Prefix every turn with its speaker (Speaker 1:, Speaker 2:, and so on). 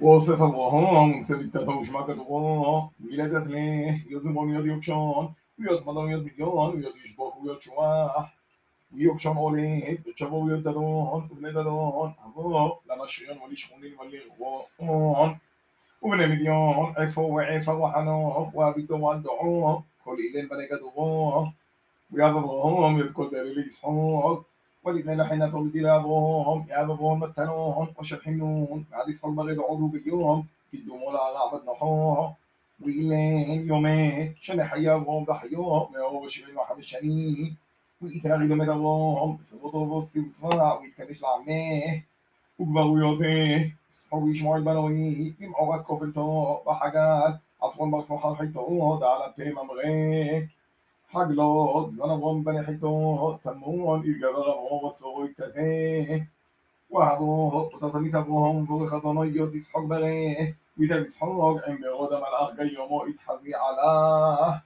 Speaker 1: وصف الله سبته وشمكة الله ويلد أخليه يزمون يد يكشان ويتمدن يد مديان ويد يشبخ ويد شواح ويكشان أوليه بتشبه ويد ددون وبن ددون أبو لنشيان ولشخونين ولغوان وبن مديان عفو وعفا وحنوه وابدو وعندوه كل إلين بني قدوه ويابا ظهوم يد كل دليل يسحوه وجبنا حين ثلدي لابوهم يابوهم متنوهم وشحنوهم بعد الصلب غد عضو بيوهم قدوا مولا غعبد نحوهم. وإليهم يومين شن حيابهم بحيوهم ما هو بشبع المحب الشنيه. والإثنى غد مدوهم سقطوا بصي بصنع ويتكلش لعميه. وقبروا يوتيه صحوا يشمعوا البنويه بمعوغات كوفلتو بحاجات عفوا برصوحة حيتوه دعلا بتيمم غيك حقلوت زنبهم بني حيتو تمون إيقابرهم وصوري تهيه. وعدوه وتطميت أبوهم ورخضنا يود يسحق بغيه. ويتب يسحق عم برودم الأخ يومو يتحزي علاه.